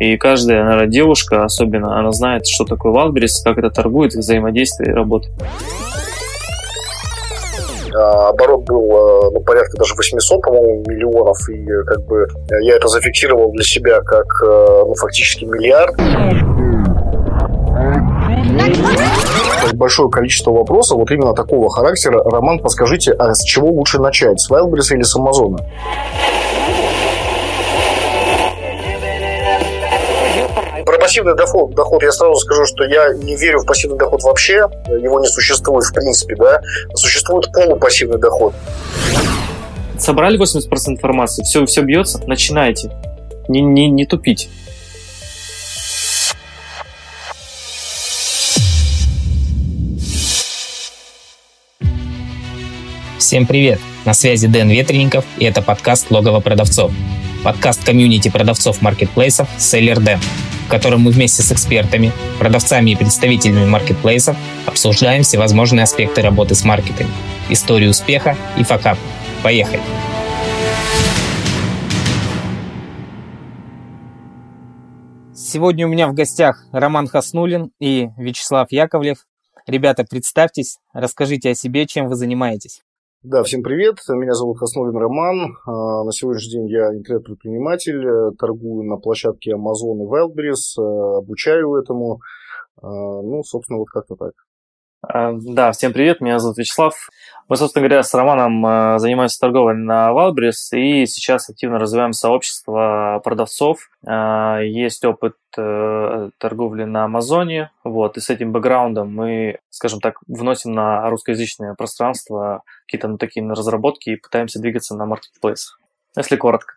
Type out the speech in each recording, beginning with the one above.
И каждая, наверное, девушка, особенно, она знает, что такое Wildberries, как это торгует, взаимодействие и работает. А, оборот был а, ну, порядка даже 800, по-моему, миллионов, и как бы я это зафиксировал для себя как ну, фактически миллиард. Большое количество вопросов вот именно такого характера. Роман, подскажите, а с чего лучше начать? С Wildberries или с Амазона? Про пассивный доход, доход я сразу скажу, что я не верю в пассивный доход вообще. Его не существует в принципе, да. Существует полупассивный доход. Собрали 80% информации, все, все бьется, начинайте. Не, не, не тупить. Всем привет! На связи Дэн Ветренников, и это подкаст «Логово продавцов». Подкаст комьюнити продавцов маркетплейсов «Селлер Дэн», в котором мы вместе с экспертами, продавцами и представителями маркетплейсов обсуждаем всевозможные аспекты работы с маркетами, историю успеха и факап. Поехали! Сегодня у меня в гостях Роман Хаснулин и Вячеслав Яковлев. Ребята, представьтесь, расскажите о себе, чем вы занимаетесь. Да, всем привет. Меня зовут Хасновин Роман. А, на сегодняшний день я интернет-предприниматель, э, торгую на площадке Amazon и Wildberries, э, обучаю этому. А, ну, собственно, вот как-то так. А, да, всем привет, меня зовут Вячеслав. Мы, собственно говоря, с Романом э, занимаемся торговлей на Wildberries и сейчас активно развиваем сообщество продавцов. А, есть опыт э, торговли на Амазоне, вот, и с этим бэкграундом мы, скажем так, вносим на русскоязычное пространство какие-то ну, такие разработки и пытаемся двигаться на маркетплейс. Если коротко.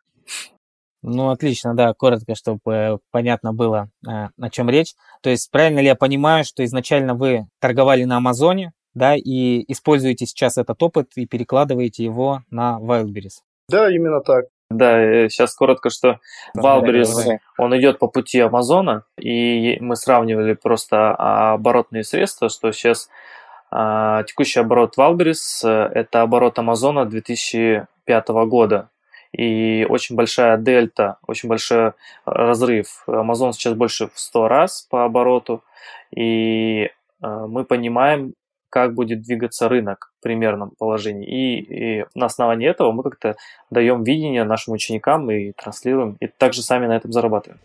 Ну, отлично, да, коротко, чтобы э, понятно было, э, о чем речь. То есть правильно ли я понимаю, что изначально вы торговали на Амазоне, да, и используете сейчас этот опыт и перекладываете его на Wildberries? Да, именно так. Да, сейчас коротко, что Wildberries, он идет по пути Амазона, и мы сравнивали просто оборотные средства, что сейчас а, текущий оборот Wildberries – это оборот Амазона 2005 года и очень большая дельта, очень большой разрыв. Amazon сейчас больше в 100 раз по обороту, и э, мы понимаем, как будет двигаться рынок в примерном положении. И, и на основании этого мы как-то даем видение нашим ученикам и транслируем, и также сами на этом зарабатываем.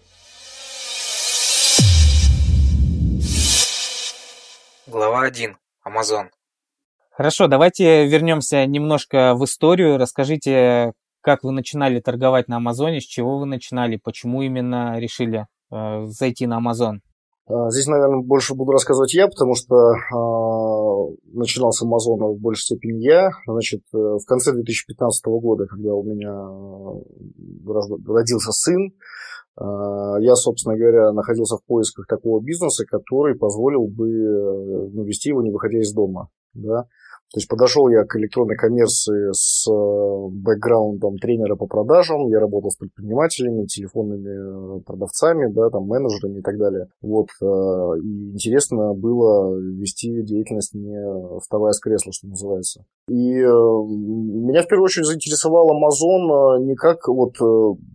Глава 1. Amazon. Хорошо, давайте вернемся немножко в историю. Расскажите, как вы начинали торговать на Амазоне, с чего вы начинали, почему именно решили э, зайти на Амазон? А, здесь, наверное, больше буду рассказывать я, потому что э, начинал с Амазона в большей степени я. Значит, э, в конце 2015 года, когда у меня э, родился сын, э, я, собственно говоря, находился в поисках такого бизнеса, который позволил бы ну, вести его, не выходя из дома. Да? То есть подошел я к электронной коммерции с э, бэкграундом тренера по продажам. Я работал с предпринимателями, телефонными э, продавцами, да, там, менеджерами и так далее. Вот. Э, и интересно было вести деятельность не вставая с кресла, что называется. И меня в первую очередь заинтересовал Amazon не как вот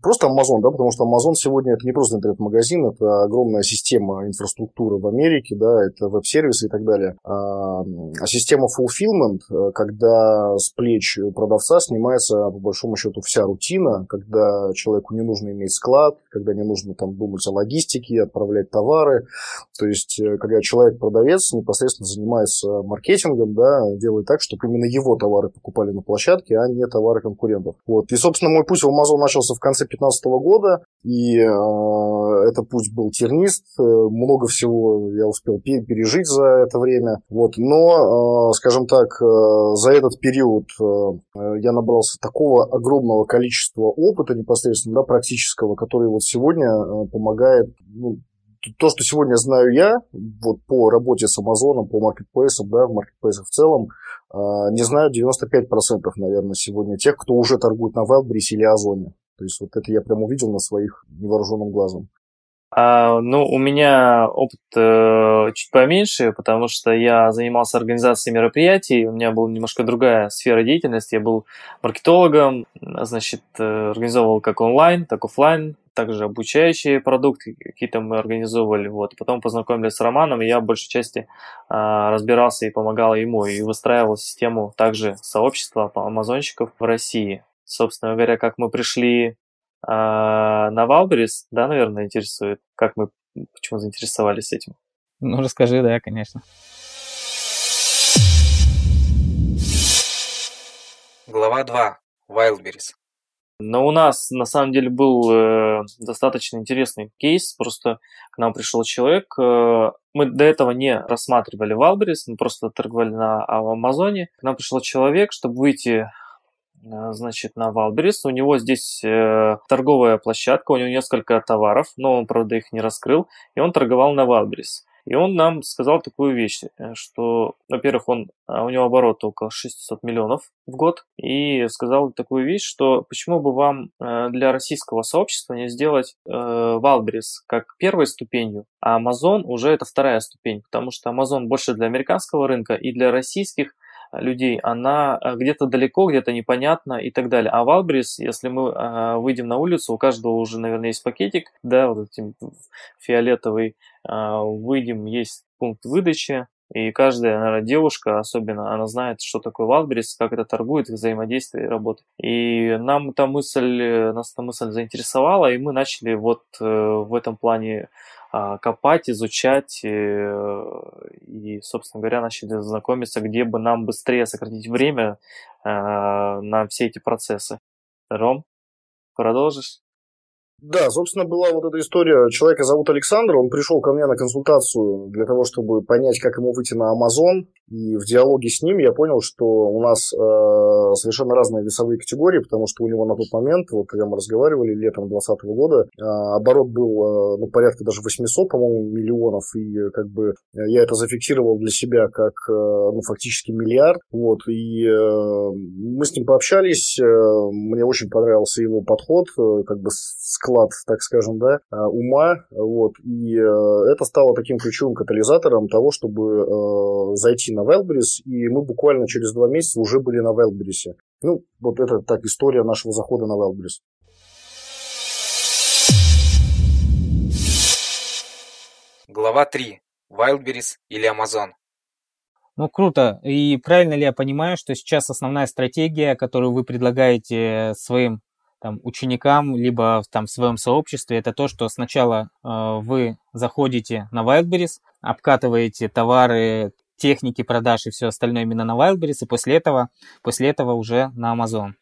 просто Amazon, да, потому что Amazon сегодня это не просто интернет-магазин, это огромная система инфраструктуры в Америке, да, это веб-сервисы и так далее. А, а система fulfillment fulfillment, э, когда с плеч продавца снимается, по большому счету, вся рутина, когда человеку не нужно иметь склад, когда не нужно там думать о логистике, отправлять товары. То есть, э, когда человек-продавец непосредственно занимается маркетингом, да, делает так, чтобы именно его товары покупали на площадке, а не товары конкурентов. Вот. И, собственно, мой путь в Amazon начался в конце 2015 года, и э, это путь был тернист, э, много всего я успел пережить за это время. Вот. Но, э, скажем так, Э, за этот период э, я набрался такого огромного количества опыта непосредственно, да, практического, который вот сегодня э, помогает, ну, то, что сегодня знаю я, вот по работе с Амазоном, по маркетплейсам, да, в маркетплейсах в целом, не знаю 95%, наверное, сегодня тех, кто уже торгует на Wildberries или Озоне. То есть вот это я прям увидел на своих невооруженным глазом. А, ну, у меня опыт э, чуть поменьше, потому что я занимался организацией мероприятий, у меня была немножко другая сфера деятельности, я был маркетологом, значит, э, организовывал как онлайн, так офлайн, также обучающие продукты какие-то мы организовывали, вот, потом познакомились с Романом, и я в большей части а, разбирался и помогал ему, и выстраивал систему также сообщества амазонщиков в России. Собственно говоря, как мы пришли а на Валберис, да, наверное, интересует, как мы, почему заинтересовались этим. Ну, расскажи, да, конечно. Глава 2. Wildberries. Но у нас на самом деле был э, достаточно интересный кейс. Просто к нам пришел человек. Э, мы до этого не рассматривали Wildberries, мы просто торговали на Амазоне. К нам пришел человек, чтобы выйти значит, на Wildberries. У него здесь э, торговая площадка, у него несколько товаров, но он, правда, их не раскрыл, и он торговал на Wildberries. И он нам сказал такую вещь, э, что, во-первых, он, а, у него оборот около 600 миллионов в год, и сказал такую вещь, что почему бы вам для российского сообщества не сделать Wildberries как первой ступенью, а Amazon уже это вторая ступень, потому что Amazon больше для американского рынка и для российских людей, она э, где-то далеко, где-то непонятно и так далее. А Валбрис, если мы э, выйдем на улицу, у каждого уже, наверное, есть пакетик, да, вот этим фиолетовый, э, выйдем, есть пункт выдачи, и каждая, наверное, девушка, особенно, она знает, что такое Wildberries, как это торгует, взаимодействие и работает. И нам эта мысль, нас эта мысль заинтересовала, и мы начали вот в этом плане копать, изучать э, и, собственно говоря, начали знакомиться, где бы нам быстрее сократить время а, на все эти процессы. Ром, продолжишь? Да, собственно, была вот эта история. Человека зовут Александр, он пришел ко мне на консультацию для того, чтобы понять, как ему выйти на Amazon. И в диалоге с ним я понял, что у нас э, совершенно разные весовые категории, потому что у него на тот момент, вот когда мы разговаривали летом 2020 года, э, оборот был э, ну, порядка даже 800, по-моему, миллионов. И как бы я это зафиксировал для себя как э, ну, фактически миллиард. Вот, и э, мы с ним пообщались, э, мне очень понравился его подход, э, как бы склад так скажем, да, а, ума, вот, и э, это стало таким ключевым катализатором того, чтобы э, зайти на Wildberries, и мы буквально через два месяца уже были на Wildberries. Ну, вот это так история нашего захода на Wildberries. Глава 3. Wildberries или Amazon? Ну, круто. И правильно ли я понимаю, что сейчас основная стратегия, которую вы предлагаете своим там, ученикам, либо там, в своем сообществе, это то, что сначала э, вы заходите на Wildberries, обкатываете товары, техники продаж и все остальное именно на Wildberries, и после этого, после этого уже на Amazon.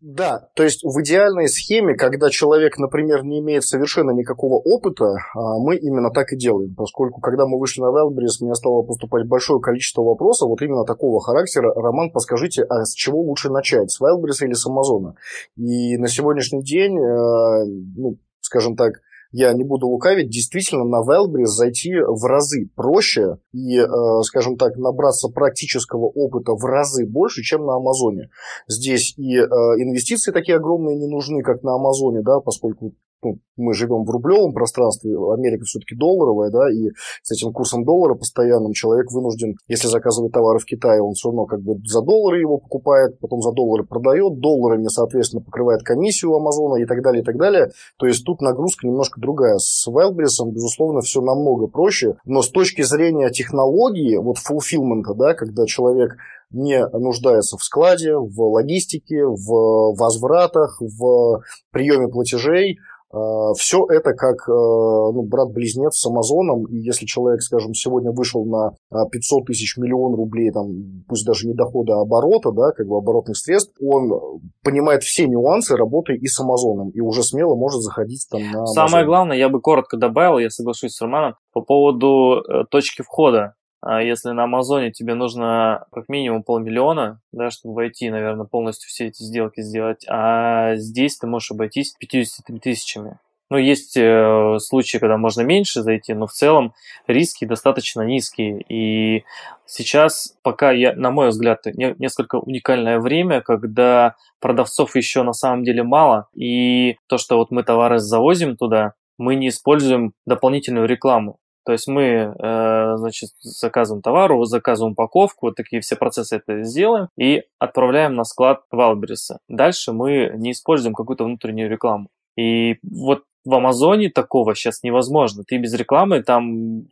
Да, то есть в идеальной схеме, когда человек, например, не имеет совершенно никакого опыта, а, мы именно так и делаем, поскольку когда мы вышли на Wildberries, мне стало поступать большое количество вопросов, вот именно такого характера. Роман, подскажите, а с чего лучше начать, с Wildberries или с Амазона? И на сегодняшний день, э, ну, скажем так, я не буду лукавить, действительно на Wildberries зайти в разы проще и, э, скажем так, набраться практического опыта в разы больше, чем на Амазоне. Здесь и э, инвестиции такие огромные не нужны, как на Амазоне, да, поскольку ну, мы живем в рублевом пространстве, Америка все-таки долларовая, да, и с этим курсом доллара постоянным человек вынужден, если заказывает товары в Китае, он все равно как бы за доллары его покупает, потом за доллары продает, долларами, соответственно, покрывает комиссию Амазона и так далее, и так далее. То есть тут нагрузка немножко другая. С Wildberries, безусловно, все намного проще, но с точки зрения технологии, вот fulfillment, да, когда человек не нуждается в складе, в логистике, в возвратах, в приеме платежей, Все это как э, ну, брат-близнец с Амазоном, и если человек, скажем, сегодня вышел на 500 а, тысяч миллион рублей, там, пусть даже не дохода, а оборота, да, как бы оборотных средств, он понимает все нюансы работы и с Амазоном, и уже смело может заходить там на Amazon. Самое главное, я бы коротко добавил, я соглашусь с Романом, по поводу э, точки входа. А если на Амазоне тебе нужно как минимум полмиллиона, да, чтобы войти, наверное, полностью все эти сделки сделать, а здесь ты можешь обойтись 53 тысячами. Ну, есть э, случаи, когда можно меньше зайти, но в целом риски достаточно низкие. И сейчас, пока я, на мой взгляд, не, несколько уникальное время, когда продавцов еще на самом деле мало, и то, что вот мы товары завозим туда, мы не используем дополнительную рекламу. То есть мы, э, значит, заказываем товар, заказываем упаковку, вот такие все процессы это сделаем и отправляем на склад Валбериса. Дальше мы не используем какую-то внутреннюю рекламу. И вот в Амазоне такого сейчас невозможно. Ты без рекламы там,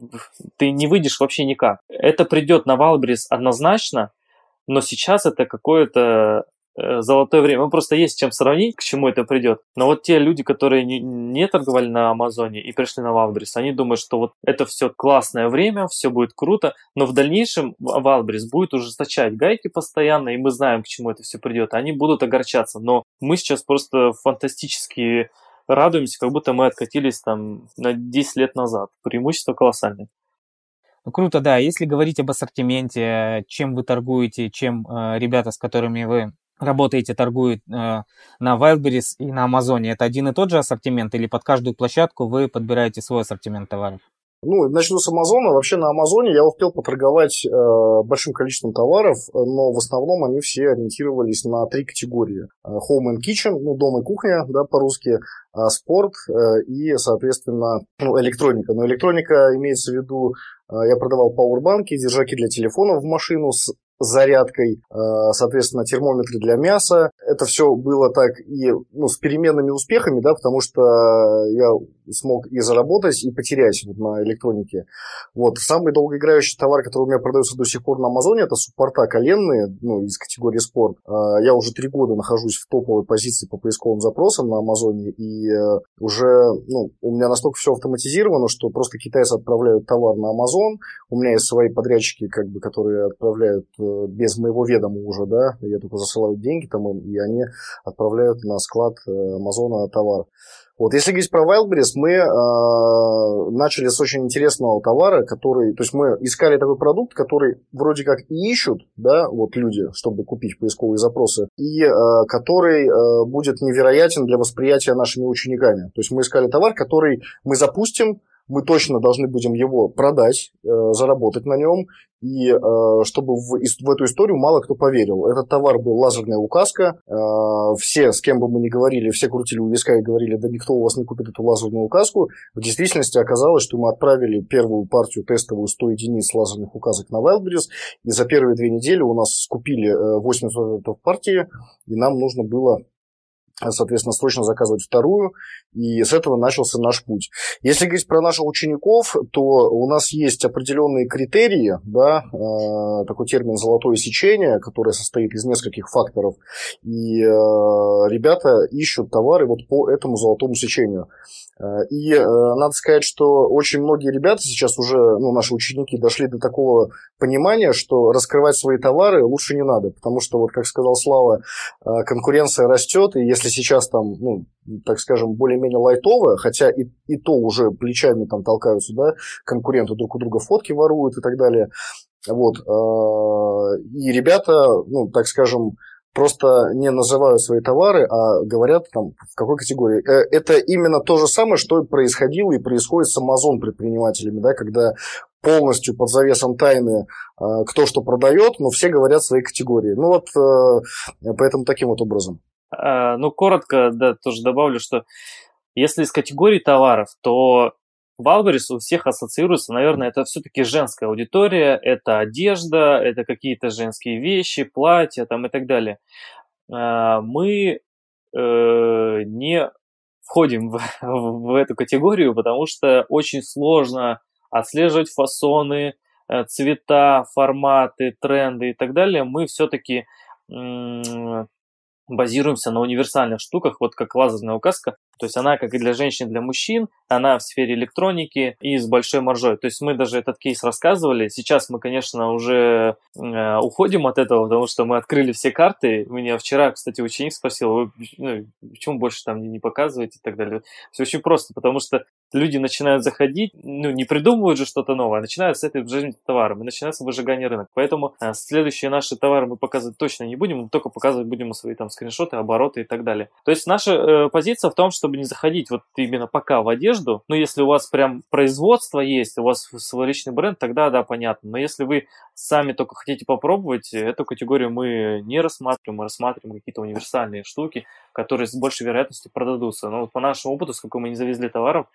ты не выйдешь вообще никак. Это придет на Валберис однозначно, но сейчас это какое-то золотое время. Ну, просто есть чем сравнить, к чему это придет. Но вот те люди, которые не, не торговали на Амазоне и пришли на Валбрис, они думают, что вот это все классное время, все будет круто, но в дальнейшем Валбрис будет ужесточать гайки постоянно, и мы знаем, к чему это все придет. Они будут огорчаться, но мы сейчас просто фантастически радуемся, как будто мы откатились там на 10 лет назад. Преимущество колоссальное. Ну, круто, да. Если говорить об ассортименте, чем вы торгуете, чем э, ребята, с которыми вы работаете, торгуют э, на Wildberries и на Амазоне, это один и тот же ассортимент или под каждую площадку вы подбираете свой ассортимент товаров? Ну, начну с Амазона. Вообще на Амазоне я успел поторговать э, большим количеством товаров, но в основном они все ориентировались на три категории. Э, home and Kitchen, ну, дом и кухня, да, по-русски, а спорт э, и, соответственно, ну, электроника. Но электроника имеется в виду, э, я продавал пауэрбанки, держаки для телефонов в машину с зарядкой, э, соответственно, термометры для мяса. Это все было так и ну, с переменными успехами, да, потому что я смог и заработать, и потерять вот на электронике. Вот. Самый долгоиграющий товар, который у меня продается до сих пор на Амазоне, это суппорта коленные, ну, из категории спорт. Э, я уже три года нахожусь в топовой позиции по поисковым запросам на Амазоне, и э, уже, ну, у меня настолько все автоматизировано, что просто китайцы отправляют товар на Амазон, у меня есть свои подрядчики, как бы, которые отправляют без моего ведома уже, да, я только засылаю деньги там и они отправляют на склад э, Амазона товар. Вот, если говорить про Wildberries, мы э, начали с очень интересного товара, который, то есть мы искали такой продукт, который вроде как и ищут, да, вот люди, чтобы купить поисковые запросы, и э, который э, будет невероятен для восприятия нашими учениками. То есть мы искали товар, который мы запустим, мы точно должны будем его продать, э, заработать на нем, и э, чтобы в, в эту историю мало кто поверил. Этот товар был лазерная указка, э, все, с кем бы мы ни говорили, все крутили у виска и говорили, да никто у вас не купит эту лазерную указку. В действительности оказалось, что мы отправили первую партию тестовую 100 единиц лазерных указок на Wildberries, и за первые две недели у нас скупили 80% партии, и нам нужно было соответственно, срочно заказывать вторую, и с этого начался наш путь. Если говорить про наших учеников, то у нас есть определенные критерии, да, э, такой термин «золотое сечение», который состоит из нескольких факторов, и э, ребята ищут товары вот по этому золотому сечению. Э, и э, надо сказать, что очень многие ребята сейчас уже, ну, наши ученики дошли до такого понимания, что раскрывать свои товары лучше не надо, потому что, вот как сказал Слава, э, конкуренция растет, и если сейчас там, ну, так скажем, более-менее лайтовая, хотя и, и то уже плечами там толкаются, да, конкуренты друг у друга фотки воруют и так далее, вот, и ребята, ну, так скажем, просто не называют свои товары, а говорят там в какой категории. Э, это именно то же самое, что и происходило и происходит с Amazon предпринимателями, да, когда полностью под завесом тайны э, кто что продает, но все говорят свои категории. Ну вот э, поэтому таким вот образом. А, ну, коротко, да, тоже добавлю, что если из категории товаров, то Валберис у всех ассоциируется, наверное, это все-таки женская аудитория, это одежда, это какие-то женские вещи, платья там и так далее. А, мы э, не входим в, в эту категорию, потому что очень сложно отслеживать фасоны, э, цвета, форматы, тренды и так далее. Мы все-таки базируемся на универсальных штуках, вот как лазерная указка. То есть она, как и для женщин, для мужчин, она в сфере электроники и с большой маржой. То есть мы даже этот кейс рассказывали. Сейчас мы, конечно, уже э, уходим от этого, потому что мы открыли все карты. Меня вчера, кстати, ученик спросил, вы ну, почему больше там не, не показываете и так далее. Все очень просто, потому что люди начинают заходить, ну, не придумывают же что-то новое, а начинают с этой жизни товаром, и начинается выжигание рынка. Поэтому э, следующие наши товары мы показывать точно не будем, мы только показывать будем свои там скриншоты, обороты и так далее. То есть наша э, позиция в том, чтобы не заходить вот именно пока в одежду, одежду, ну, если у вас прям производство есть, у вас свой личный бренд, тогда да, понятно. Но если вы сами только хотите попробовать, эту категорию мы не рассматриваем, мы рассматриваем какие-то универсальные штуки, которые с большей вероятностью продадутся. Но вот по нашему опыту, сколько мы не завезли товаров,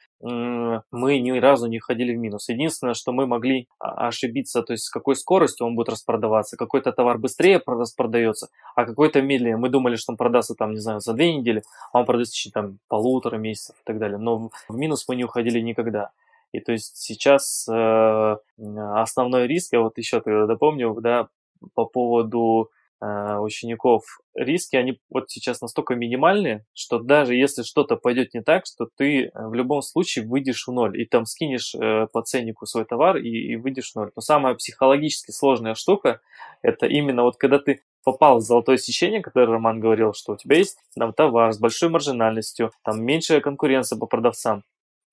мы ни разу не ходили в минус. Единственное, что мы могли а, ошибиться, то есть с какой скоростью он будет распродаваться. Какой-то товар быстрее распродается, а какой-то медленнее. Мы думали, что он продастся там, не знаю, за две недели, а он продастся течение там полутора месяцев и так далее. Но в минус мы не уходили никогда. И то есть сейчас э, основной риск, я вот еще тогда допомню, да, по поводу учеников риски, они вот сейчас настолько минимальные, что даже если что-то пойдет не так, что ты э, в любом случае выйдешь в ноль и там скинешь э, по ценнику свой товар и, и выйдешь в ноль. Но самая психологически сложная штука, это именно вот когда ты попал в золотое сечение, которое Роман говорил, что у тебя есть там товар с большой маржинальностью, там меньшая конкуренция по продавцам,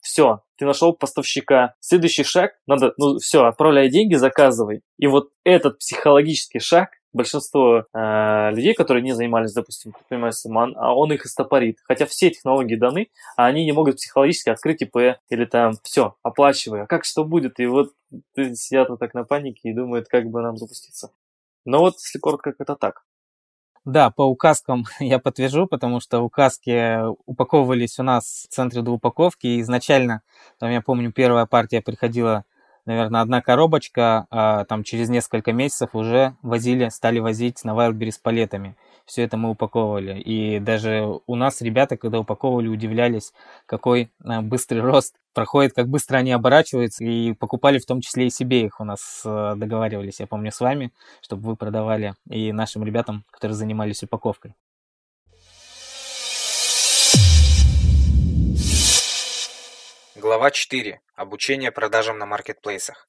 все, ты нашел поставщика. Следующий шаг, надо, ну все, отправляй деньги, заказывай. И вот этот психологический шаг, большинство э, людей, которые не занимались, допустим, предпринимательством, он, а он их истопорит. Хотя все технологии даны, а они не могут психологически открыть ИП или там все, оплачивай. А как что будет? И вот сидят вот так на панике и думают, как бы нам запуститься. Но вот, если коротко, это так. Да, по указкам я подтвержу, потому что указки упаковывались у нас в центре до упаковки. И изначально, там, я помню, первая партия приходила, наверное, одна коробочка, а там через несколько месяцев уже возили, стали возить на Wildberries с палетами все это мы упаковывали. И даже у нас ребята, когда упаковывали, удивлялись, какой э, быстрый рост проходит, как быстро они оборачиваются, и покупали в том числе и себе их у нас э, договаривались, я помню, с вами, чтобы вы продавали и нашим ребятам, которые занимались упаковкой. Глава 4. Обучение продажам на маркетплейсах.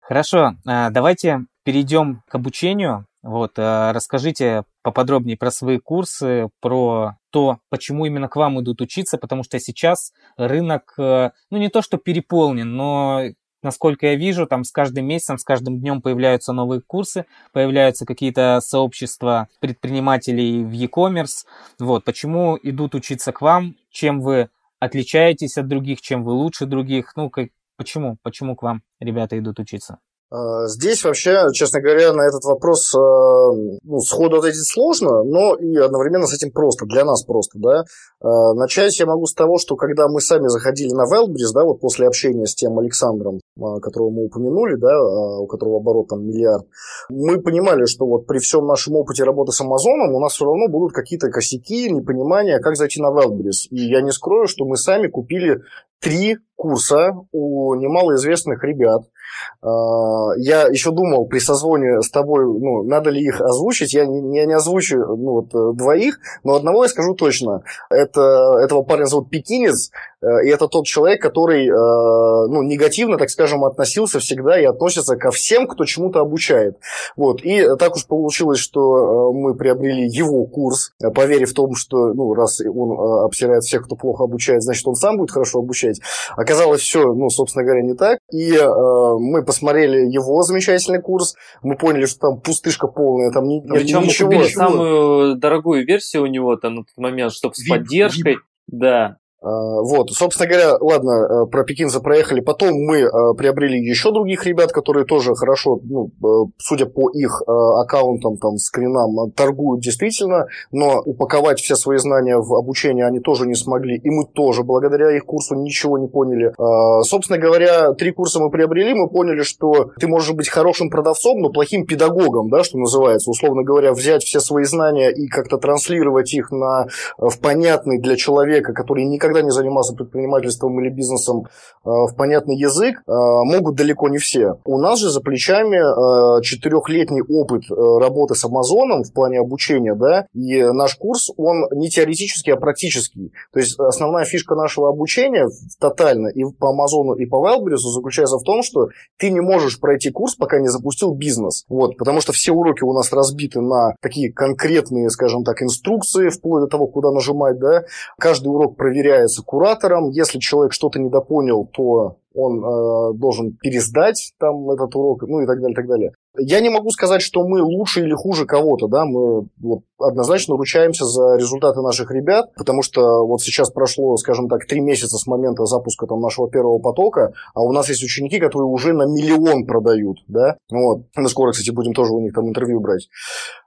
Хорошо, э, давайте перейдем к обучению. Вот, э, расскажите поподробнее про свои курсы, про то, почему именно к вам идут учиться, потому что сейчас рынок, э, ну не то что переполнен, но насколько я вижу, там с каждым месяцем, с каждым днем появляются новые курсы, появляются какие-то сообщества предпринимателей в e-commerce. Вот, почему идут учиться к вам, чем вы отличаетесь от других, чем вы лучше других, ну, как, почему, почему к вам ребята идут учиться? А, здесь вообще, честно говоря, на этот вопрос а, ну, сходу ответить сложно, но и одновременно с этим просто, для нас просто, да. А, начать я могу с того, что когда мы сами заходили на Wildberries, да, вот после общения с тем Александром, которого мы упомянули, да, у которого оборот там миллиард, мы понимали, что вот при всем нашем опыте работы с Амазоном у нас все равно будут какие-то косяки, непонимания, как зайти на Wildberries. И я не скрою, что мы сами купили три курса у немалоизвестных ребят, я еще думал при созвоне с тобой, ну, надо ли их озвучить. Я не, я не озвучу ну, вот, э, двоих, но одного я скажу точно. Это, этого парня зовут Пекинец, э, и это тот человек, который э, ну, негативно, так скажем, относился всегда и относится ко всем, кто чему-то обучает. Вот. И так уж получилось, что мы приобрели его курс, поверив в том, что ну, раз он обсирает всех, кто плохо обучает, значит, он сам будет хорошо обучать. Оказалось, все, ну, собственно говоря, не так. И мы посмотрели его замечательный курс, мы поняли, что там пустышка полная, там Причем ничего. мы купили самую дорогую версию у него там на тот момент, чтобы с поддержкой. Да, вот, собственно говоря, ладно, э, про Пекинза проехали. Потом мы э, приобрели еще других ребят, которые тоже хорошо, ну, э, судя по их аккаунтам, там, скринам, торгуют действительно, но упаковать все свои знания в обучение они тоже не смогли, и мы тоже благодаря их курсу ничего не поняли. А, собственно говоря, три курса мы приобрели, мы поняли, что ты можешь быть хорошим продавцом, но плохим педагогом, да, что называется, условно говоря, взять все свои знания и как-то транслировать их на, в понятный для человека, который никогда никогда не занимался предпринимательством или бизнесом э, в понятный язык, э, могут далеко не все. У нас же за плечами э, четырехлетний опыт работы с Амазоном в плане обучения, да, и наш курс, он не теоретический, а практический. То есть основная фишка нашего обучения тотально и по Амазону, и по Wildberries заключается в том, что ты не можешь пройти курс, пока не запустил бизнес. Вот, потому что все уроки у нас разбиты на такие конкретные, скажем так, инструкции, вплоть до того, куда нажимать, да. Каждый урок проверяет является куратором. Если человек что-то недопонял, то он э, должен пересдать там этот урок, ну и так далее, так далее. Я не могу сказать, что мы лучше или хуже кого-то, да, мы вот однозначно ручаемся за результаты наших ребят, потому что вот сейчас прошло, скажем так, три месяца с момента запуска там нашего первого потока, а у нас есть ученики, которые уже на миллион продают, да, вот. Мы скоро, кстати, будем тоже у них там интервью брать.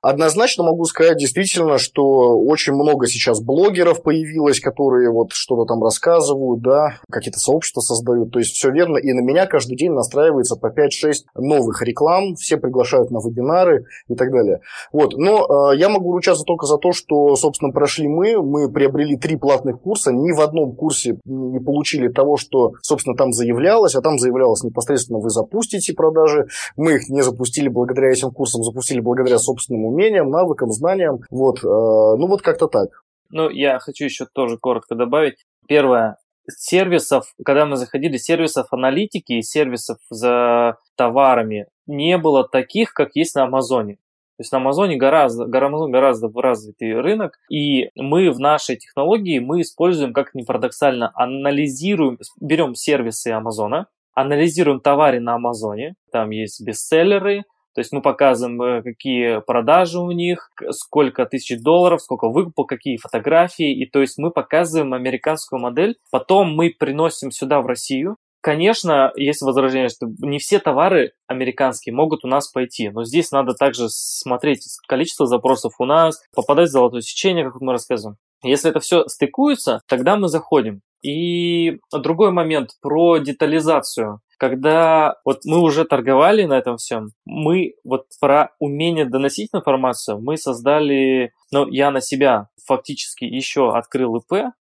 Однозначно могу сказать действительно, что очень много сейчас блогеров появилось, которые вот что-то там рассказывают, да, какие-то сообщества создают, то есть все верно, и на меня каждый день настраивается по 5-6 новых реклам, все приглашают на вебинары и так далее. Вот, но э, я могу ручаться только за то, что, собственно, прошли мы, мы приобрели три платных курса, ни в одном курсе не получили того, что, собственно, там заявлялось, а там заявлялось непосредственно вы запустите продажи, мы их не запустили благодаря этим курсам, запустили благодаря собственным умениям, навыкам, знаниям, вот, э, ну вот как-то так. Ну, я хочу еще тоже коротко добавить. Первое, сервисов, когда мы заходили, сервисов аналитики и сервисов за товарами не было таких, как есть на Амазоне. То есть на Амазоне гораздо, Амазон гораздо развитый рынок, и мы в нашей технологии, мы используем, как ни парадоксально, анализируем, берем сервисы Амазона, анализируем товары на Амазоне, там есть бестселлеры, то есть мы показываем, э, какие продажи у них, сколько тысяч долларов, сколько выкупа, какие фотографии. И то есть мы показываем американскую модель. Потом мы приносим сюда в Россию. Конечно, есть возражение, что не все товары американские могут у нас пойти, но здесь надо также смотреть количество запросов у нас, попадать в золотое сечение, как мы рассказываем. Если это все стыкуется, тогда мы заходим. И другой момент про детализацию. Когда вот мы уже торговали на этом всем, мы вот про умение доносить информацию, мы создали, ну, я на себя фактически еще открыл ИП,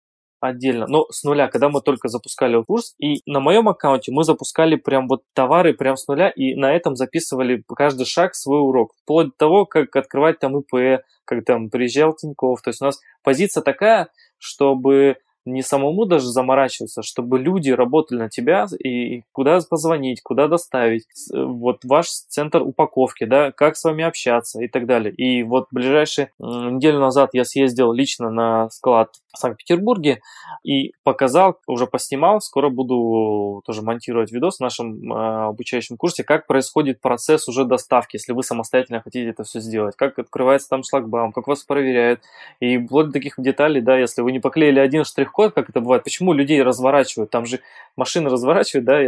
отдельно, но с нуля, когда мы только запускали курс, и на моем аккаунте мы запускали прям вот товары прям с нуля, и на этом записывали каждый шаг свой урок, вплоть до того, как открывать там ИП, как там приезжал Тиньков, то есть у нас позиция такая, чтобы не самому даже заморачиваться, чтобы люди работали на тебя и куда позвонить, куда доставить, вот ваш центр упаковки, да, как с вами общаться и так далее. И вот ближайшие неделю назад я съездил лично на склад в Санкт-Петербурге и показал, уже поснимал, скоро буду тоже монтировать видос в нашем э, обучающем курсе, как происходит процесс уже доставки, если вы самостоятельно хотите это все сделать, как открывается там шлагбаум, как вас проверяют, и вплоть до таких деталей, да, если вы не поклеили один штрих-код, как это бывает, почему людей разворачивают, там же машины разворачивают, да,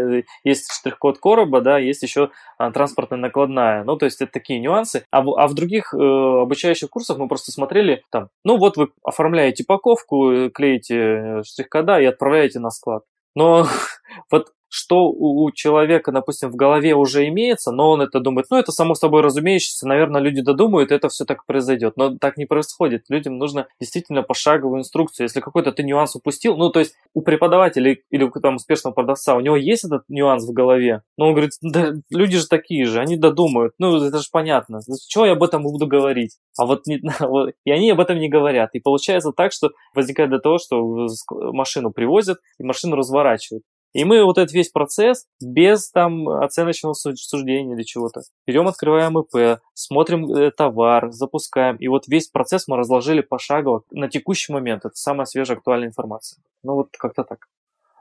есть штрих-код короба, да, есть еще а, транспортная накладная, ну, то есть это такие нюансы, а в, а в других э, обучающих курсах мы просто смотрели, там, ну, вот вы оформляете упаковку, клеите э, штрих-кода и отправляете на склад. Но вот что у, человека, допустим, в голове уже имеется, но он это думает, ну, это само собой разумеющееся, наверное, люди додумают, это все так произойдет. Но так не происходит. Людям нужно действительно пошаговую инструкцию. Если какой-то ты нюанс упустил, ну, то есть у преподавателя или у там успешного продавца, у него есть этот нюанс в голове, но он говорит, да, люди же такие же, они додумают. Ну, это же понятно. Чего я об этом буду говорить? А вот, не, вот и они об этом не говорят. И получается так, что возникает до того, что машину привозят и машину разворачивают. И мы вот этот весь процесс без там оценочного суждения или чего-то. Берем, открываем ИП, смотрим э, товар, запускаем. И вот весь процесс мы разложили пошагово на текущий момент. Это самая свежая актуальная информация. Ну вот как-то так.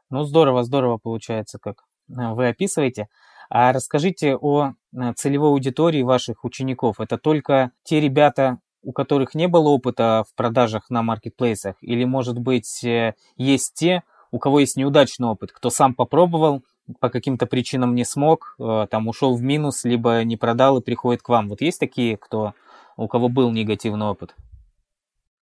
Ну здорово, здорово получается, как э, вы описываете. А расскажите о э, целевой аудитории ваших учеников. Это только те ребята, у которых не было опыта в продажах на маркетплейсах? Или, может быть, есть те, у кого есть неудачный опыт, кто сам попробовал, по каким-то причинам не смог, э, там ушел в минус, либо не продал и приходит к вам. Вот есть такие, кто, у кого был негативный опыт?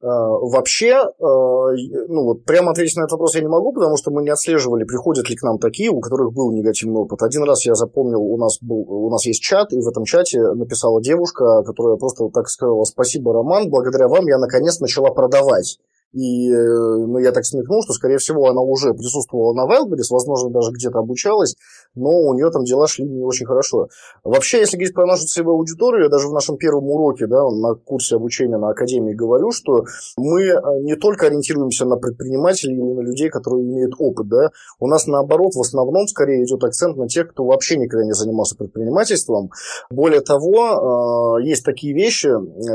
А, вообще, а, ну вот прямо ответить на этот вопрос я не могу, потому что мы не отслеживали, приходят ли к нам такие, у которых был негативный опыт. Один раз я запомнил, у нас, был, у нас есть чат, и в этом чате написала девушка, которая просто так сказала, спасибо, Роман, благодаря вам я наконец начала продавать. И ну, я так смекнул, что, скорее всего, она уже присутствовала на Wildberries, возможно, даже где-то обучалась, но у нее там дела шли не очень хорошо. Вообще, если говорить про нашу целевую аудиторию, я даже в нашем первом уроке, да, на курсе обучения на Академии говорю, что мы э, не только ориентируемся на предпринимателей или на людей, которые имеют опыт, да, у нас наоборот в основном скорее идет акцент на тех, кто вообще никогда не занимался предпринимательством. Более того, э, есть такие вещи,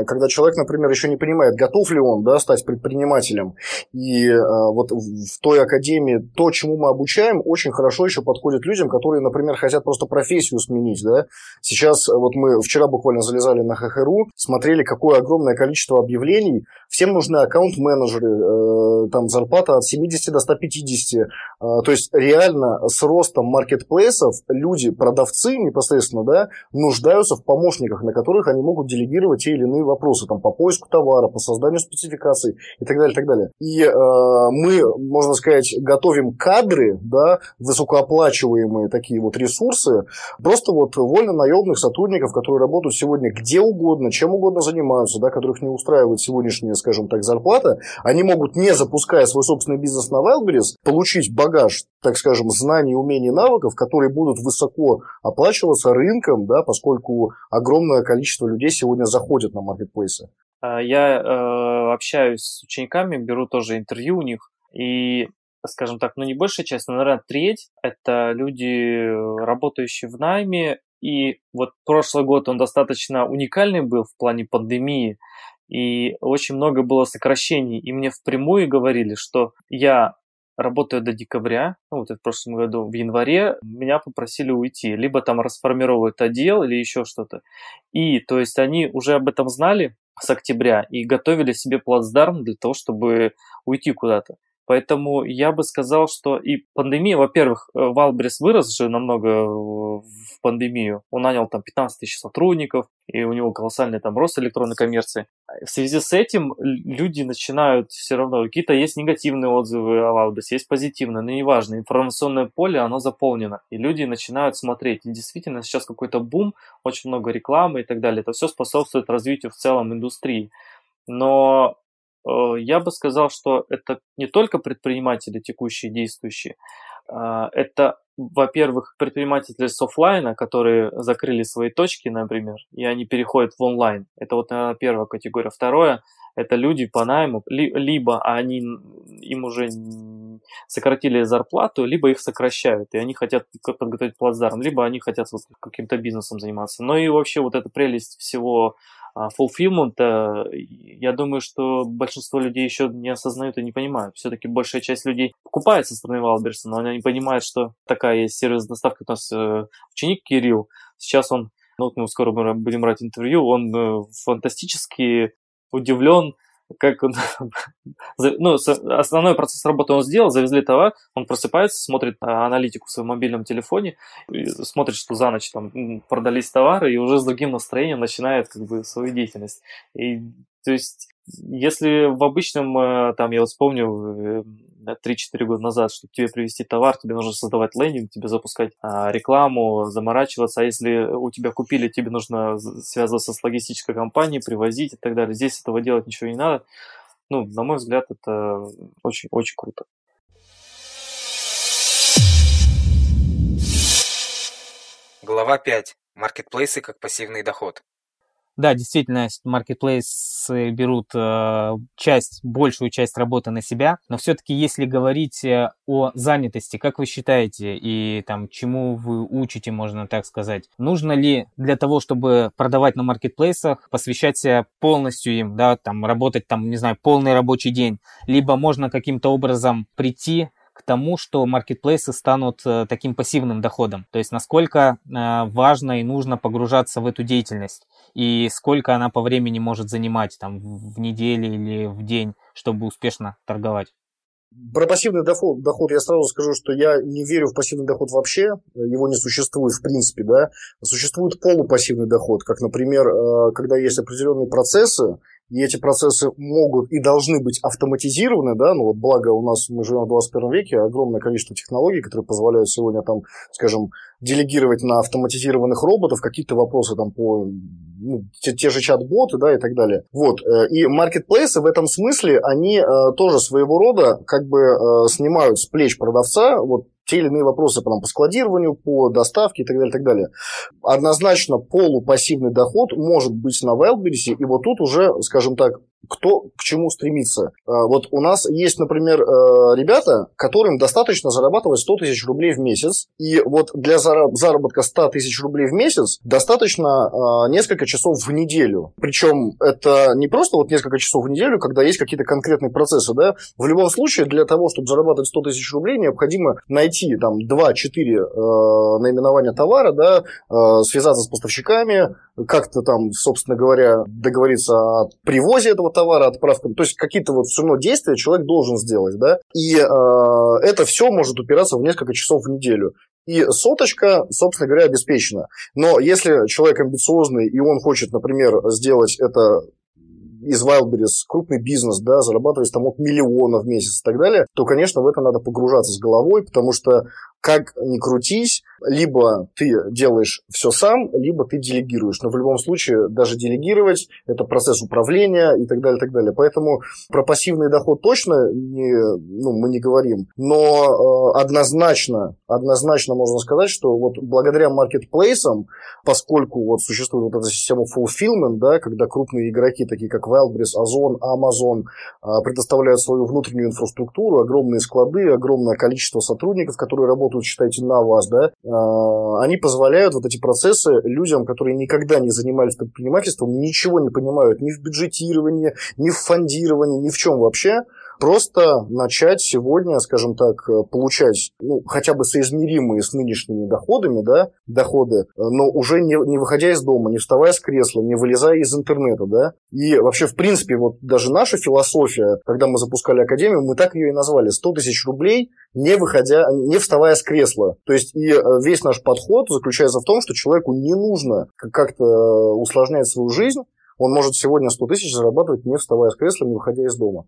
когда человек, например, еще не понимает, готов ли он да, стать предпринимателем, предпринимателям. И э, вот в той академии то, чему мы обучаем, очень хорошо еще подходит людям, которые, например, хотят просто профессию сменить. Да? Сейчас вот мы вчера буквально залезали на ХХРУ, смотрели, какое огромное количество объявлений. Всем нужны аккаунт-менеджеры, там зарплата от 70 до 150. То есть реально с ростом маркетплейсов люди, продавцы непосредственно, да, нуждаются в помощниках, на которых они могут делегировать те или иные вопросы там, по поиску товара, по созданию спецификаций и так далее, так далее. И э, мы, можно сказать, готовим кадры, да, высокооплачиваемые такие вот ресурсы, просто вот вольно наемных сотрудников, которые работают сегодня где угодно, чем угодно занимаются, да, которых не устраивает сегодняшняя, скажем так, зарплата, они могут, не запуская свой собственный бизнес на Wildberries, получить багаж, так скажем, знаний, умений, навыков, которые будут высоко оплачиваться рынком, да, поскольку огромное количество людей сегодня заходят на маркетплейсы. А, я э, общаюсь с учениками, беру тоже интервью у них, и, скажем так, ну не большая часть, но, наверное, треть – это люди, работающие в найме, и вот прошлый год он достаточно уникальный был в плане пандемии, и очень много было сокращений, и мне впрямую говорили, что я работаю до декабря, ну вот в прошлом году, в январе, меня попросили уйти. Либо там расформировать отдел или еще что-то. И, то есть, они уже об этом знали с октября и готовили себе плацдарм для того, чтобы уйти куда-то. Поэтому я бы сказал, что и пандемия, во-первых, Валбрис вырос же намного в пандемию. Он нанял там 15 тысяч сотрудников, и у него колоссальный там рост электронной коммерции. В связи с этим люди начинают все равно, какие-то есть негативные отзывы о Валбрисе, есть позитивные, но неважно, информационное поле, оно заполнено, и люди начинают смотреть. И действительно сейчас какой-то бум, очень много рекламы и так далее. Это все способствует развитию в целом индустрии. Но Э, я бы сказал, что это не только предприниматели текущие, действующие, а, это, во-первых, предприниматели с офлайна, которые закрыли свои точки, например, и они переходят в онлайн. Это вот, наверное, первая категория. Второе, это люди по найму, либо они, им уже сократили зарплату, либо их сокращают, и они хотят подготовить плацдарм, либо они хотят вот каким-то бизнесом заниматься. Но и вообще вот эта прелесть всего а, fulfillment, я думаю, что большинство людей еще не осознают и не понимают. Все-таки большая часть людей покупает со стороны Валберса, но они не понимают, что такая есть сервис доставки. У нас э, ученик Кирилл, сейчас он, ну вот мы скоро будем брать интервью, он э, фантастически удивлен как он, ну, основной процесс работы он сделал, завезли товар, он просыпается, смотрит аналитику в своем мобильном телефоне, смотрит, что за ночь там продались товары, и уже с другим настроением начинает как бы свою деятельность. И, то есть, если в обычном, э, там, я вот вспомню, 3-4 года назад, чтобы тебе привести товар, тебе нужно создавать лендинг, тебе запускать а, рекламу, заморачиваться. А если у тебя купили, тебе нужно связываться с логистической компанией, привозить и так далее. Здесь этого делать ничего не надо. Ну, на мой взгляд, это очень-очень круто. Глава 5. Маркетплейсы как пассивный доход. Да, действительно, маркетплейсы берут э, часть, большую часть работы на себя, но все-таки если говорить э, о занятости, как вы считаете и там чему вы учите, можно так сказать, нужно ли для того, чтобы продавать на маркетплейсах, посвящать себя полностью им, да, там работать там, не знаю, полный рабочий день, либо можно каким-то образом прийти к тому, что маркетплейсы станут э, таким пассивным доходом. То есть насколько важно и нужно погружаться в эту деятельность и сколько она по времени может занимать там в неделю или в день, чтобы успешно торговать. Про пассивный доход, доход я сразу скажу, что я не верю в пассивный доход вообще, его не существует в принципе, да. Существует полупассивный доход, как, например, э, когда есть определенные процессы, и эти процессы могут и должны быть автоматизированы, да, ну вот благо у нас мы живем в 21 веке, огромное количество технологий, которые позволяют сегодня там, скажем, делегировать на автоматизированных роботов какие-то вопросы там по ну, те, те же чат-боты, да, и так далее. Вот. Э, и маркетплейсы в этом смысле, они э, тоже своего рода как бы э, снимают с плеч продавца вот те или иные вопросы по, там, по складированию, по доставке и так далее, и так далее. Однозначно полупассивный доход может быть на Wildberries, и вот тут уже, скажем так, кто к чему стремится. Вот у нас есть, например, ребята, которым достаточно зарабатывать 100 тысяч рублей в месяц, и вот для заработка 100 тысяч рублей в месяц достаточно несколько часов в неделю. Причем это не просто вот несколько часов в неделю, когда есть какие-то конкретные процессы, да. В любом случае, для того, чтобы зарабатывать 100 тысяч рублей, необходимо найти там 2-4 э, наименования товара, да, э, связаться с поставщиками, как-то там, собственно говоря, договориться о привозе этого товара, отправке. То есть какие-то вот все равно действия человек должен сделать, да. И э, это все может упираться в несколько часов в неделю. И соточка, собственно говоря, обеспечена. Но если человек амбициозный, и он хочет, например, сделать это из Wildberries крупный бизнес, да, зарабатывать там от миллиона в месяц и так далее, то, конечно, в это надо погружаться с головой, потому что как ни крутись, либо ты делаешь все сам, либо ты делегируешь. Но в любом случае даже делегировать – это процесс управления и так далее, так далее. Поэтому про пассивный доход точно не, ну, мы не говорим. Но э, однозначно, однозначно можно сказать, что вот благодаря маркетплейсам, поскольку вот существует вот эта система fulfillment, да, когда крупные игроки, такие как Wildberries, Озон, Amazon, э, предоставляют свою внутреннюю инфраструктуру, огромные склады, огромное количество сотрудников, которые работают, считайте, на вас, да, а, они позволяют вот эти процессы людям, которые никогда не занимались предпринимательством, ничего не понимают ни в бюджетировании, ни в фондировании, ни в чем вообще, просто начать сегодня, скажем так, получать ну, хотя бы соизмеримые с нынешними доходами, да, доходы, но уже не, не выходя из дома, не вставая с кресла, не вылезая из интернета, да. И вообще, в принципе, вот даже наша философия, когда мы запускали Академию, мы так ее и назвали. 100 тысяч рублей не выходя, не вставая с кресла. То есть и э, весь наш подход заключается в том, что человеку не нужно как-то усложнять свою жизнь, он может сегодня 100 тысяч зарабатывать, не вставая с кресла, не выходя из дома.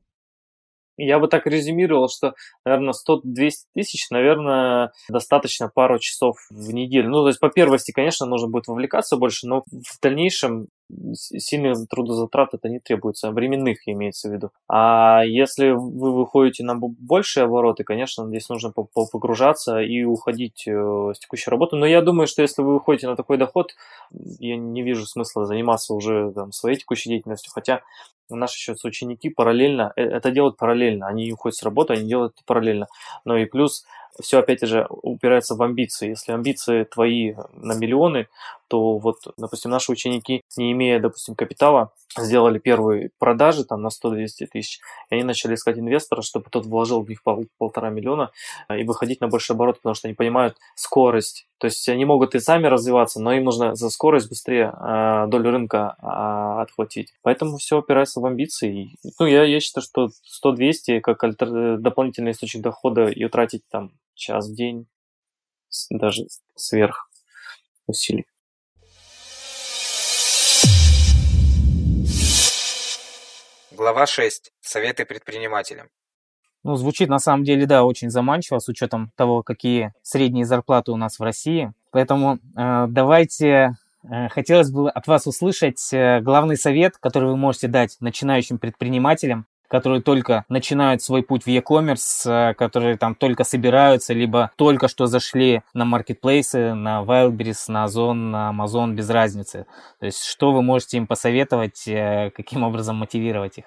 Я бы так резюмировал, что, наверное, 100-200 тысяч, наверное, достаточно пару часов в неделю. Ну, то есть по первости, конечно, нужно будет вовлекаться больше, но в дальнейшем сильных трудозатрат это не требуется, временных имеется в виду. А если вы выходите на большие обороты, конечно, здесь нужно погружаться и уходить э, с текущей работы. Но я думаю, что если вы выходите на такой доход, я не вижу смысла заниматься уже там, своей текущей деятельностью. Хотя наши сейчас ученики параллельно, э, это делают параллельно. Они уходят с работы, они делают это параллельно. Но и плюс все опять же упирается в амбиции. Если амбиции твои на миллионы, то вот, допустим, наши ученики, не имея, допустим, капитала, сделали первые продажи там на 100-200 тысяч, и они начали искать инвестора, чтобы тот вложил в них пол, полтора миллиона и выходить на больший оборот, потому что они понимают скорость. То есть они могут и сами развиваться, но им нужно за скорость быстрее э, долю рынка э, отхватить. Поэтому все опирается в амбиции. Ну, я, я считаю, что 100-200 как альтер... дополнительный источник дохода и утратить там час в день, даже сверх усилий. Глава 6. Советы предпринимателям. Ну, звучит на самом деле, да, очень заманчиво с учетом того, какие средние зарплаты у нас в России. Поэтому э, давайте, э, хотелось бы от вас услышать э, главный совет, который вы можете дать начинающим предпринимателям, которые только начинают свой путь в e-commerce, э, которые там только собираются, либо только что зашли на маркетплейсы, на Wildberries, на Озон, на Amazon, без разницы. То есть что вы можете им посоветовать, э, каким образом мотивировать их?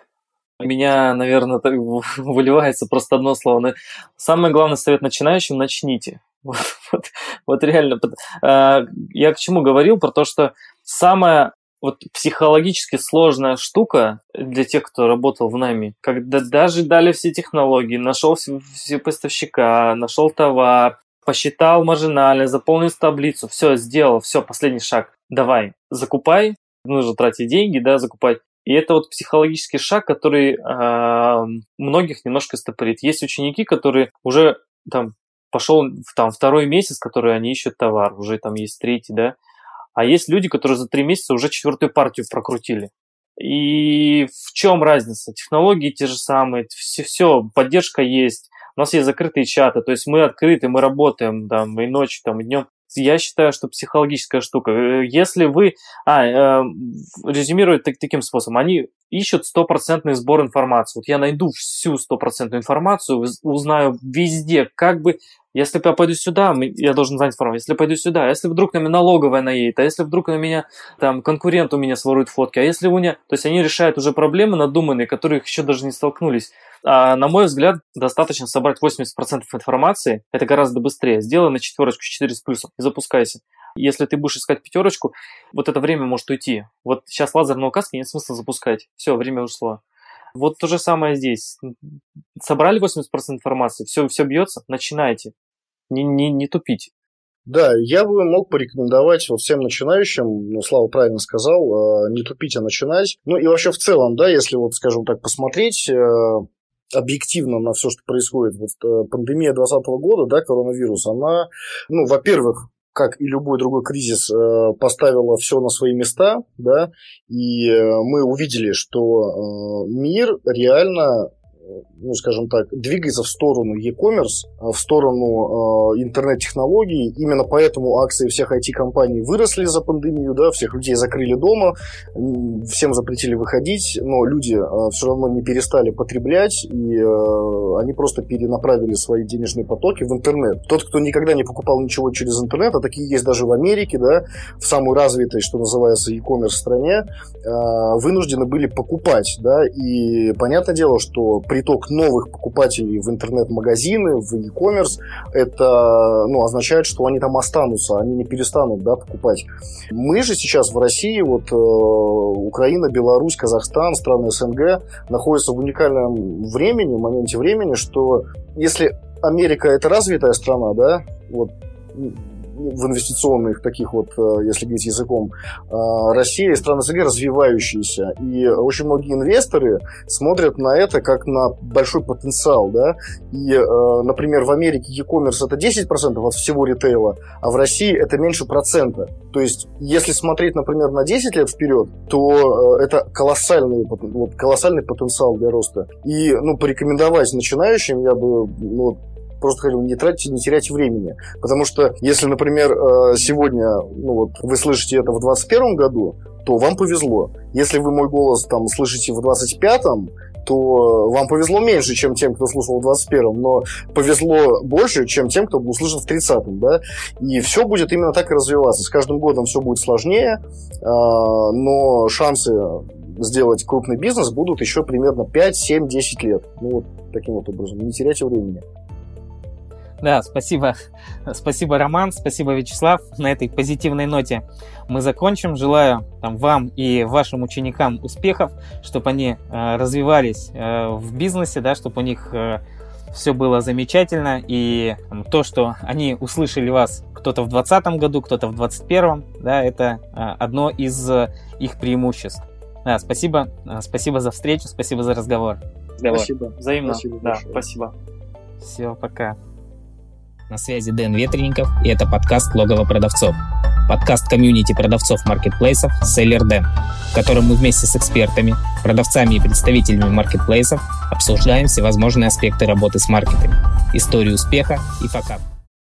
У меня, наверное, так выливается просто одно слово. Самый главный совет начинающим – начните. Вот, вот, вот реально. Э, я к чему говорил? Про то, что самое вот психологически сложная штука для тех, кто работал в нами, когда даже дали все технологии, нашел все поставщика, нашел товар, посчитал маржинально, заполнил таблицу, все, сделал, все, последний шаг. Давай, закупай, нужно тратить деньги, да, закупать. И это вот психологический шаг, который э, многих немножко стопорит. Есть ученики, которые уже там пошел там второй месяц, которые они ищут товар, уже там есть третий, да, а есть люди, которые за три месяца уже четвертую партию прокрутили. И в чем разница? Технологии те же самые, все, все, поддержка есть. У нас есть закрытые чаты, то есть мы открыты, мы работаем там и ночью, там, и днем. Я считаю, что психологическая штука. Э, если вы... А, э, резюмируют так, таким способом. Они ищут стопроцентный сбор информации. Вот я найду всю стопроцентную информацию, узнаю везде, как бы если я пойду сюда, я должен знать информацию. Если я пойду сюда, если вдруг на меня налоговая наедет, а если вдруг на меня там конкурент у меня сворует фотки, а если у меня... То есть они решают уже проблемы надуманные, которых еще даже не столкнулись. А, на мой взгляд, достаточно собрать 80% информации. Это гораздо быстрее. Сделай на четверочку 4 с плюсом и запускайся. Если ты будешь искать пятерочку, вот это время может уйти. Вот сейчас лазерные указки нет смысла запускать. Все, время ушло. Вот то же самое здесь. Собрали 80% информации, все, все бьется, начинайте. Не, не, не тупите. Да, я бы мог порекомендовать вот всем начинающим, ну, Слава правильно сказал, э, не тупить, а начинать. Ну и вообще в целом, да, если вот, скажем так, посмотреть э, объективно на все, что происходит. Вот э, пандемия 2020 года, да, коронавирус, она, ну, во-первых, как и любой другой кризис, э, поставила все на свои места, да, и э, мы увидели, что мир реально ну, скажем так, двигается в сторону e-commerce, а в сторону э, интернет-технологий. Именно поэтому акции всех IT-компаний выросли за пандемию, да, всех людей закрыли дома, всем запретили выходить, но люди э, все равно не перестали потреблять, и э, они просто перенаправили свои денежные потоки в интернет. Тот, кто никогда не покупал ничего через интернет, а такие есть даже в Америке, да, в самой развитой, что называется, e-commerce стране, э, вынуждены были покупать, да, и понятное дело, что приток новых покупателей в интернет-магазины, в e-commerce, это ну, означает, что они там останутся, они не перестанут да, покупать. Мы же сейчас в России, вот э, Украина, Беларусь, Казахстан, страны СНГ находятся в уникальном времени, моменте времени, что если Америка это развитая страна, да, вот в инвестиционных таких вот, э, если говорить языком, э, Россия и страны СНГ развивающиеся. И очень многие инвесторы смотрят на это как на большой потенциал. Да? И, э, например, в Америке e-commerce это 10% от всего ритейла, а в России это меньше процента. То есть, если смотреть, например, на 10 лет вперед, то это колоссальный, вот, колоссальный потенциал для роста. И ну, порекомендовать начинающим я бы ну, просто хотел не тратить, не терять времени. Потому что если, например, э, сегодня ну, вот, вы слышите это в 2021 году, то вам повезло. Если вы мой голос там слышите в 25-м, то вам повезло меньше, чем тем, кто слушал в 21-м, но повезло больше, чем тем, кто услышит в 30-м, да, и все будет именно так и развиваться. С каждым годом все будет сложнее, а, но шансы сделать крупный бизнес будут еще примерно 5, 7, 10 лет. Ну, вот таким вот образом. Не теряйте времени. Да, спасибо. Спасибо, Роман. Спасибо, Вячеслав. На этой позитивной ноте мы закончим. Желаю там, вам и вашим ученикам успехов, чтобы они э, развивались э, в бизнесе, да, чтобы у них э, все было замечательно. И там, то, что они услышали вас кто-то в 2020 году, кто-то в 2021, да, это э, одно из э, их преимуществ. Да, спасибо. Э, спасибо за встречу, спасибо за разговор. Спасибо. Взаимно. Спасибо да, спасибо. Все, пока. На связи Дэн Ветренников, и это подкаст «Логово продавцов». Подкаст комьюнити продавцов маркетплейсов «Селлер Дэн», в котором мы вместе с экспертами, продавцами и представителями маркетплейсов обсуждаем всевозможные аспекты работы с маркетами, историю успеха и факап.